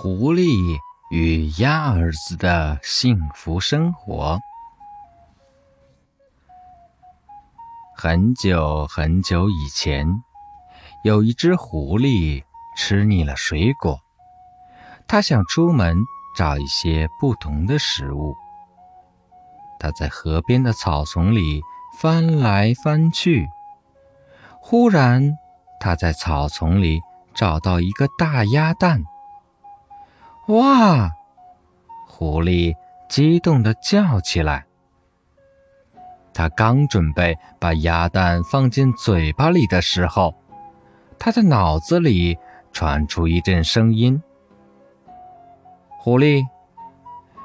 狐狸与鸭儿子的幸福生活。很久很久以前，有一只狐狸吃腻了水果，它想出门找一些不同的食物。它在河边的草丛里翻来翻去，忽然，它在草丛里找到一个大鸭蛋。哇！狐狸激动地叫起来。他刚准备把鸭蛋放进嘴巴里的时候，他的脑子里传出一阵声音：“狐狸，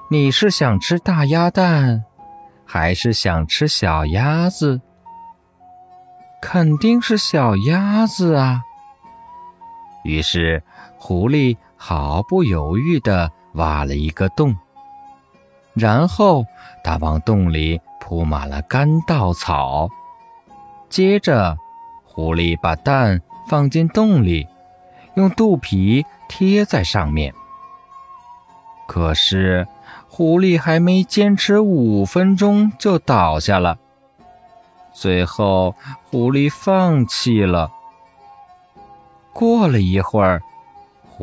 你是想吃大鸭蛋，还是想吃小鸭子？肯定是小鸭子啊！”于是，狐狸。毫不犹豫地挖了一个洞，然后他往洞里铺满了干稻草。接着，狐狸把蛋放进洞里，用肚皮贴在上面。可是，狐狸还没坚持五分钟就倒下了。最后，狐狸放弃了。过了一会儿。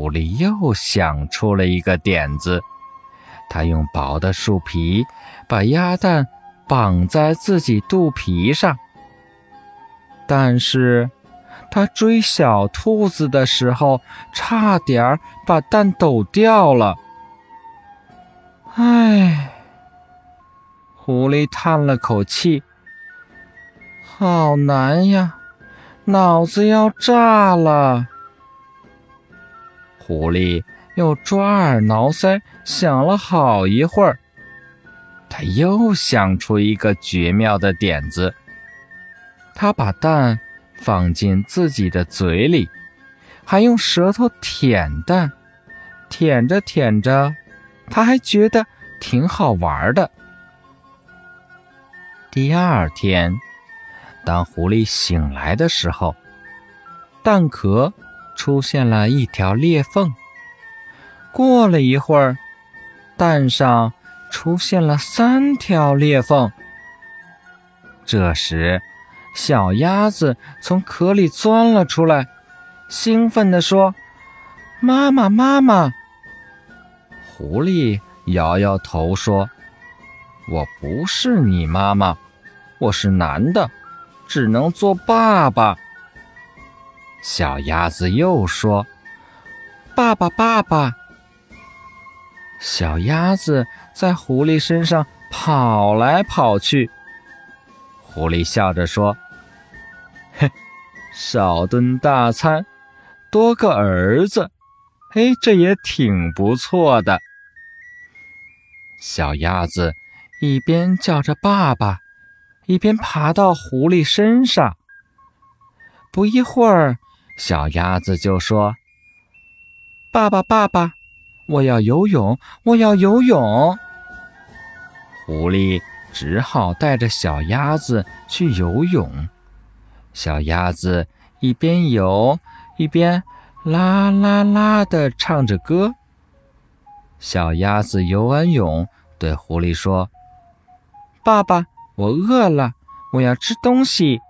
狐狸又想出了一个点子，他用薄的树皮把鸭蛋绑在自己肚皮上。但是，他追小兔子的时候，差点把蛋抖掉了。唉，狐狸叹了口气：“好难呀，脑子要炸了。”狐狸又抓耳挠腮，想了好一会儿，他又想出一个绝妙的点子。他把蛋放进自己的嘴里，还用舌头舔蛋，舔着舔着，他还觉得挺好玩的。第二天，当狐狸醒来的时候，蛋壳。出现了一条裂缝。过了一会儿，蛋上出现了三条裂缝。这时，小鸭子从壳里钻了出来，兴奋地说：“妈妈，妈妈！”狐狸摇摇头说：“我不是你妈妈，我是男的，只能做爸爸。”小鸭子又说：“爸爸，爸爸！”小鸭子在狐狸身上跑来跑去。狐狸笑着说：“嘿，少顿大餐，多个儿子，嘿，这也挺不错的。”小鸭子一边叫着“爸爸”，一边爬到狐狸身上。不一会儿。小鸭子就说：“爸爸，爸爸，我要游泳，我要游泳。”狐狸只好带着小鸭子去游泳。小鸭子一边游一边啦啦啦地唱着歌。小鸭子游完泳，对狐狸说：“爸爸，我饿了，我要吃东西。”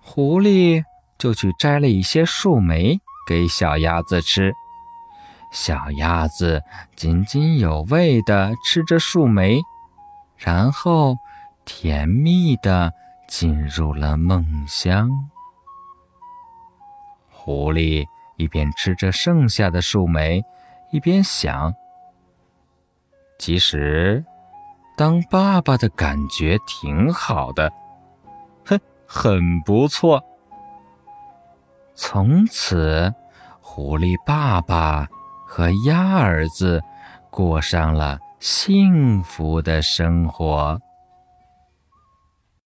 狐狸。就去摘了一些树莓给小鸭子吃，小鸭子津津有味地吃着树莓，然后甜蜜地进入了梦乡。狐狸一边吃着剩下的树莓，一边想：其实当爸爸的感觉挺好的，哼，很不错。从此，狐狸爸爸和鸭儿子过上了幸福的生活。